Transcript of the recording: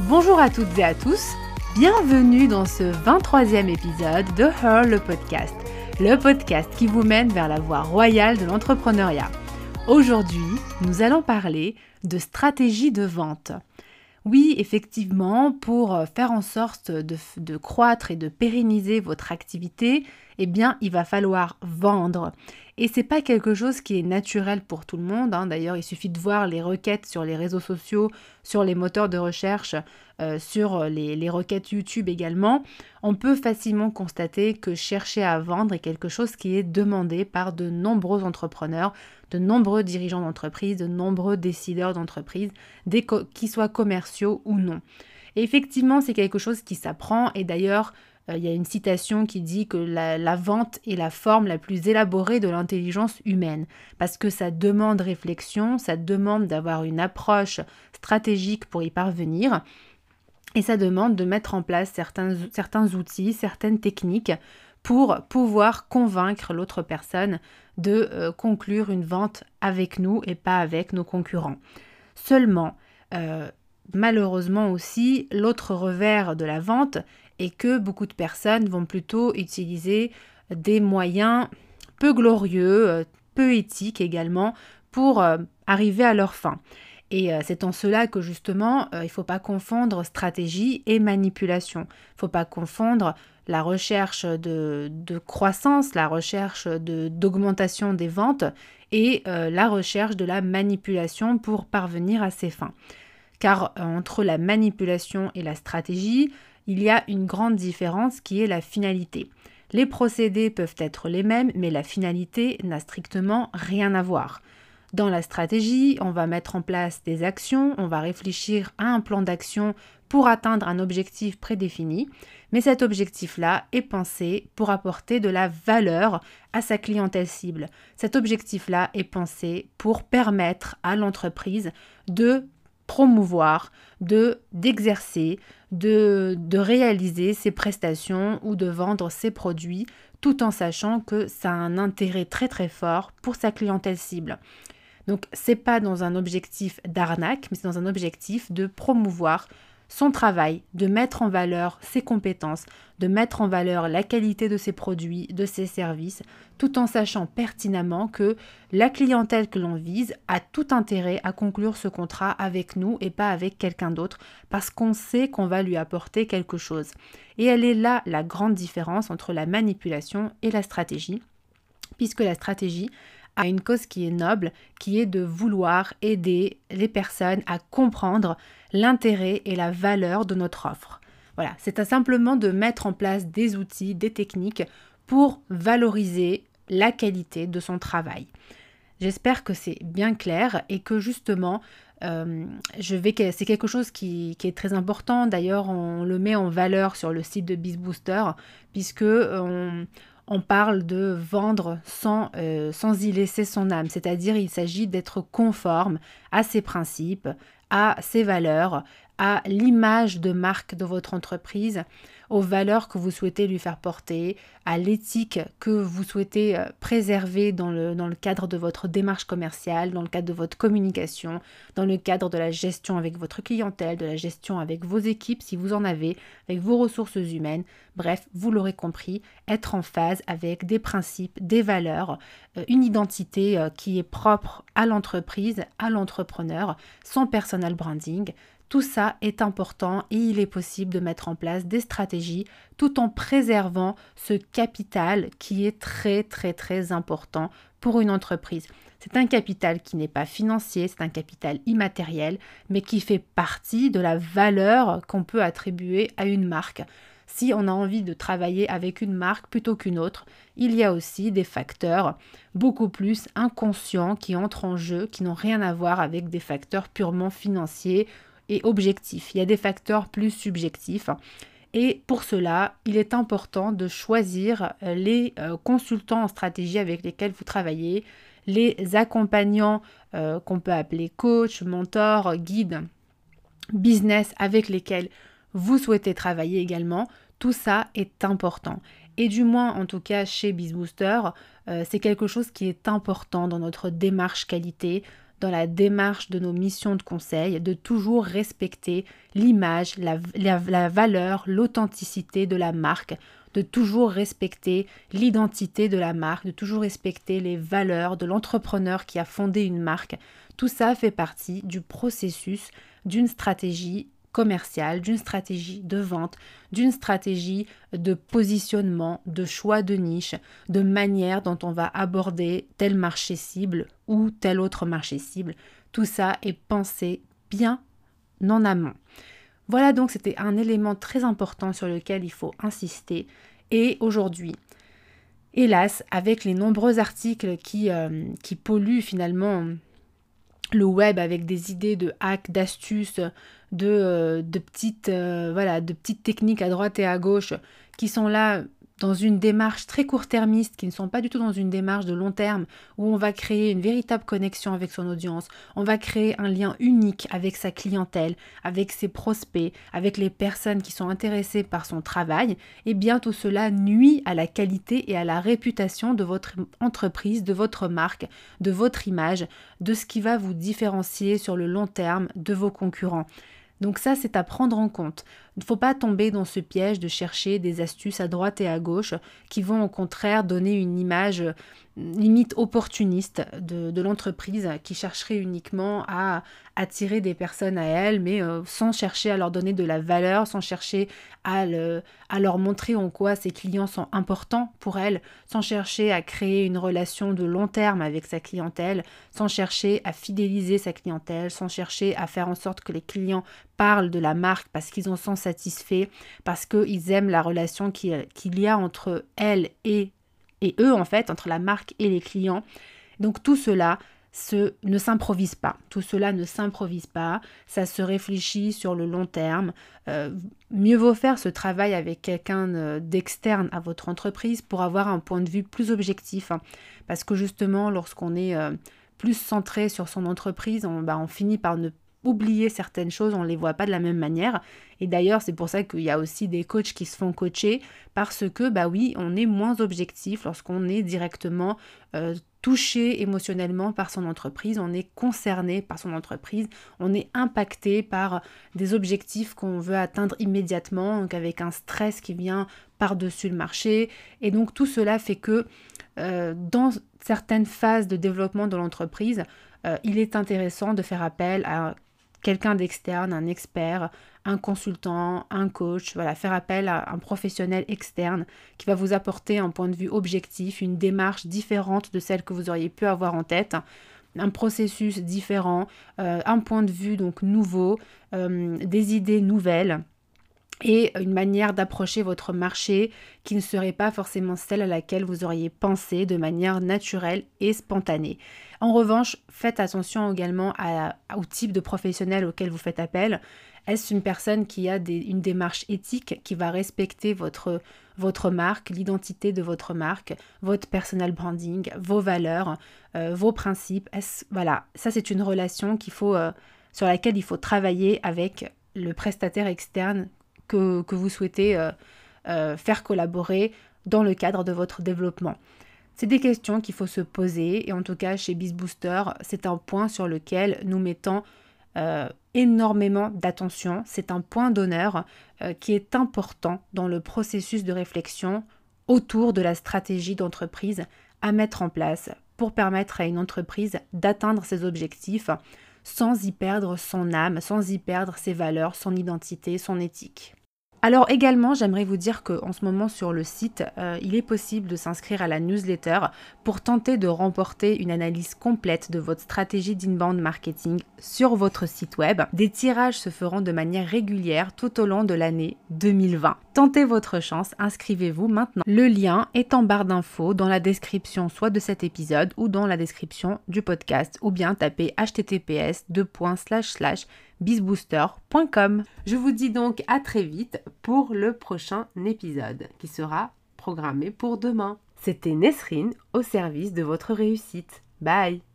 Bonjour à toutes et à tous, bienvenue dans ce 23e épisode de Her le podcast, le podcast qui vous mène vers la voie royale de l'entrepreneuriat. Aujourd'hui, nous allons parler de stratégie de vente. Oui, effectivement, pour faire en sorte de, croître et de pérenniser votre activité, eh bien, il va falloir vendre. Et c'est pas quelque chose qui est naturel pour tout le monde. Hein. D'ailleurs, il suffit de voir les requêtes sur les réseaux sociaux, sur les moteurs de recherche, euh, sur les, les, requêtes YouTube également. On peut facilement constater que chercher à vendre est quelque chose qui est demandé par de nombreux entrepreneurs, de nombreux dirigeants d'entreprise, de nombreux décideurs d'entreprise, qu'ils soient commerciaux ou non. Et effectivement, c'est quelque chose qui s'apprend et d'ailleurs, il y a une citation qui dit que la, vente est la forme la plus élaborée de l'intelligence humaine, parce que ça demande réflexion, ça demande d'avoir une approche stratégique pour y parvenir, et ça demande de mettre en place certains, certains outils, certaines techniques pour pouvoir convaincre l'autre personne de euh, conclure une vente avec nous et pas avec nos concurrents. Seulement, euh, malheureusement aussi, l'autre revers de la vente et que beaucoup de personnes vont plutôt utiliser des moyens peu glorieux, euh, peu éthiques également, pour euh, arriver à leur fin. Et euh, c'est en cela que justement, il ne faut pas confondre stratégie et manipulation. Il ne faut pas confondre la recherche de, croissance, la recherche d'augmentation des ventes et la recherche de la manipulation pour parvenir à ses fins. Car entre la manipulation et la stratégie, il y a une grande différence qui est la finalité. Les procédés peuvent être les mêmes, mais la finalité n'a strictement rien à voir. Dans la stratégie, on va mettre en place des actions, on va réfléchir à un plan d'action pour atteindre un objectif prédéfini, mais cet objectif-là est pensé pour apporter de la valeur à sa clientèle cible. Cet objectif-là est pensé pour permettre à l'entreprise de promouvoir, de d'exercer, de, réaliser ses prestations ou de vendre ses produits tout en sachant que ça a un intérêt très très fort pour sa clientèle cible. Donc c'est pas dans un objectif d'arnaque, mais c'est dans un objectif de promouvoir son travail, de mettre en valeur ses compétences, de mettre en valeur la qualité de ses produits, de ses services, tout en sachant pertinemment que la clientèle que l'on vise a tout intérêt à conclure ce contrat avec nous et pas avec quelqu'un d'autre, parce qu'on sait qu'on va lui apporter quelque chose. Et elle est là la grande différence entre la manipulation et la stratégie, puisque la stratégie, a une cause qui est noble, qui est de vouloir aider les personnes à comprendre l'intérêt et la valeur de notre offre. Voilà, c'est simplement de mettre en place des outils, des techniques pour valoriser la qualité de son travail. J'espère que c'est bien clair et que justement, euh, je vais, c'est quelque chose qui, est très important. D'ailleurs, on le met en valeur sur le site de BizBooster puisque on, on parle de vendre sans, euh, sans y laisser son âme, c'est-à-dire il s'agit d'être conforme à ses principes, à ses valeurs, à l'image de marque de votre entreprise, aux valeurs que vous souhaitez lui faire porter, à l'éthique que vous souhaitez euh, préserver dans le, dans le cadre de votre démarche commerciale, dans le cadre de votre communication, dans le cadre de la gestion avec votre clientèle, de la gestion avec vos équipes si vous en avez, avec vos ressources humaines. Bref, vous l'aurez compris, être en phase avec des principes, des valeurs, euh, une identité euh, qui est propre à l'entreprise, à l'entrepreneur, son personal branding, tout ça est important et il est possible de mettre en place des stratégies tout en préservant ce capital qui est très très très important pour une entreprise. C'est un capital qui n'est pas financier, c'est un capital immatériel, mais qui fait partie de la valeur qu'on peut attribuer à une marque. Si on a envie de travailler avec une marque plutôt qu'une autre, il y a aussi des facteurs beaucoup plus inconscients qui entrent en jeu, qui n'ont rien à voir avec des facteurs purement financiers et objectif. Il y a des facteurs plus subjectifs. Et pour cela, il est important de choisir euh, les euh, consultants en stratégie avec lesquels vous travaillez, les accompagnants euh, qu'on peut appeler coach, mentor, guide, business avec lesquels vous souhaitez travailler également. Tout ça est important. Et du moins, en tout cas chez BizBooster, c'est quelque chose qui est important dans notre démarche qualité, dans la démarche de nos missions de conseil, de toujours respecter l'image, la, valeur, l'authenticité de la marque, de toujours respecter l'identité de la marque, de toujours respecter les valeurs de l'entrepreneur qui a fondé une marque. Tout ça fait partie du processus d'une stratégie commerciale, d'une stratégie de vente, d'une stratégie de positionnement, de choix de niche, de manière dont on va aborder tel marché cible ou tel autre marché cible. Tout ça est pensé bien en amont. Voilà donc c'était un élément très important sur lequel il faut insister. Et aujourd'hui, hélas, avec les nombreux articles qui, euh, qui polluent finalement le web avec des idées de hacks, d'astuces, de, euh, euh, voilà, de petites techniques à droite et à gauche qui sont là dans une démarche très court-termiste, qui ne sont pas du tout dans une démarche de long terme, où on va créer une véritable connexion avec son audience, on va créer un lien unique avec sa clientèle, avec ses prospects, avec les personnes qui sont intéressées par son travail, et bien tout cela nuit à la qualité et à la réputation de votre entreprise, de votre marque, de votre image, de ce qui va vous différencier sur le long terme de vos concurrents. Donc ça, c'est à prendre en compte. Il ne faut pas tomber dans ce piège de chercher des astuces à droite et à gauche qui vont au contraire donner une image limite opportuniste de, l'entreprise qui chercherait uniquement à attirer des personnes à elle, mais euh, sans chercher à leur donner de la valeur, sans chercher à leur montrer en quoi ses clients sont importants pour elle, sans chercher à créer une relation de long terme avec sa clientèle, sans chercher à fidéliser sa clientèle, sans chercher à faire en sorte que les clients parlent de la marque parce qu'ils en sont satisfaits, parce qu'ils aiment la relation qu'il y a entre elle et et eux en fait, entre la marque et les clients. Donc tout cela ce, ne s'improvise pas. Tout cela ne s'improvise pas, ça se réfléchit sur le long terme. Euh, mieux vaut faire ce travail avec quelqu'un euh, d'externe à votre entreprise pour avoir un point de vue plus objectif. Hein. parce que justement, lorsqu'on est euh, plus centré sur son entreprise, on, bah, on finit par ne oublier certaines choses, on ne les voit pas de la même manière. Et d'ailleurs, c'est pour ça qu'il y a aussi des coachs qui se font coacher parce que, bah oui, on est moins objectif lorsqu'on est directement euh, touché émotionnellement par son entreprise, on est concerné par son entreprise, on est impacté par des objectifs qu'on veut atteindre immédiatement, donc avec un stress qui vient par-dessus le marché. Et donc tout cela fait que euh, dans certaines phases de développement de l'entreprise, euh, il est intéressant de faire appel à quelqu'un d'externe, un expert, un consultant, un coach, voilà, faire appel à un professionnel externe qui va vous apporter un point de vue objectif, une démarche différente de celle que vous auriez pu avoir en tête un processus différent, euh, un point de vue donc nouveau, euh, des idées nouvelles et une manière d'approcher votre marché qui ne serait pas forcément celle à laquelle vous auriez pensé de manière naturelle et spontanée. En revanche, faites attention également au type de professionnel auquel vous faites appel. Est-ce une personne qui a une démarche éthique, qui va respecter votre, votre marque, l'identité de votre marque, votre personal branding, vos valeurs, euh, vos principes? Voilà, ça c'est une relation qu'il faut, euh, sur laquelle il faut travailler avec le prestataire externe que, vous souhaitez euh, euh, faire collaborer dans le cadre de votre développement. C'est des questions qu'il faut se poser et en tout cas chez BizBooster, c'est un point sur lequel nous mettons euh, énormément d'attention. C'est un point d'honneur qui est important dans le processus de réflexion autour de la stratégie d'entreprise à mettre en place pour permettre à une entreprise d'atteindre ses objectifs sans y perdre son âme, sans y perdre ses valeurs, son identité, son éthique. Alors également, j'aimerais vous dire qu'en ce moment sur le site, euh, il est possible de s'inscrire à la newsletter pour tenter de remporter une analyse complète de votre stratégie d'inbound marketing sur votre site web. Des tirages se feront de manière régulière tout au long de l'année 2020. Tentez votre chance, inscrivez-vous maintenant. Le lien est en barre d'infos dans la description soit de cet épisode ou dans la description du podcast ou bien tapez https bizbooster.com. Je vous dis donc à très vite pour le prochain épisode qui sera programmé pour demain. C'était Nesrine au service de votre réussite. Bye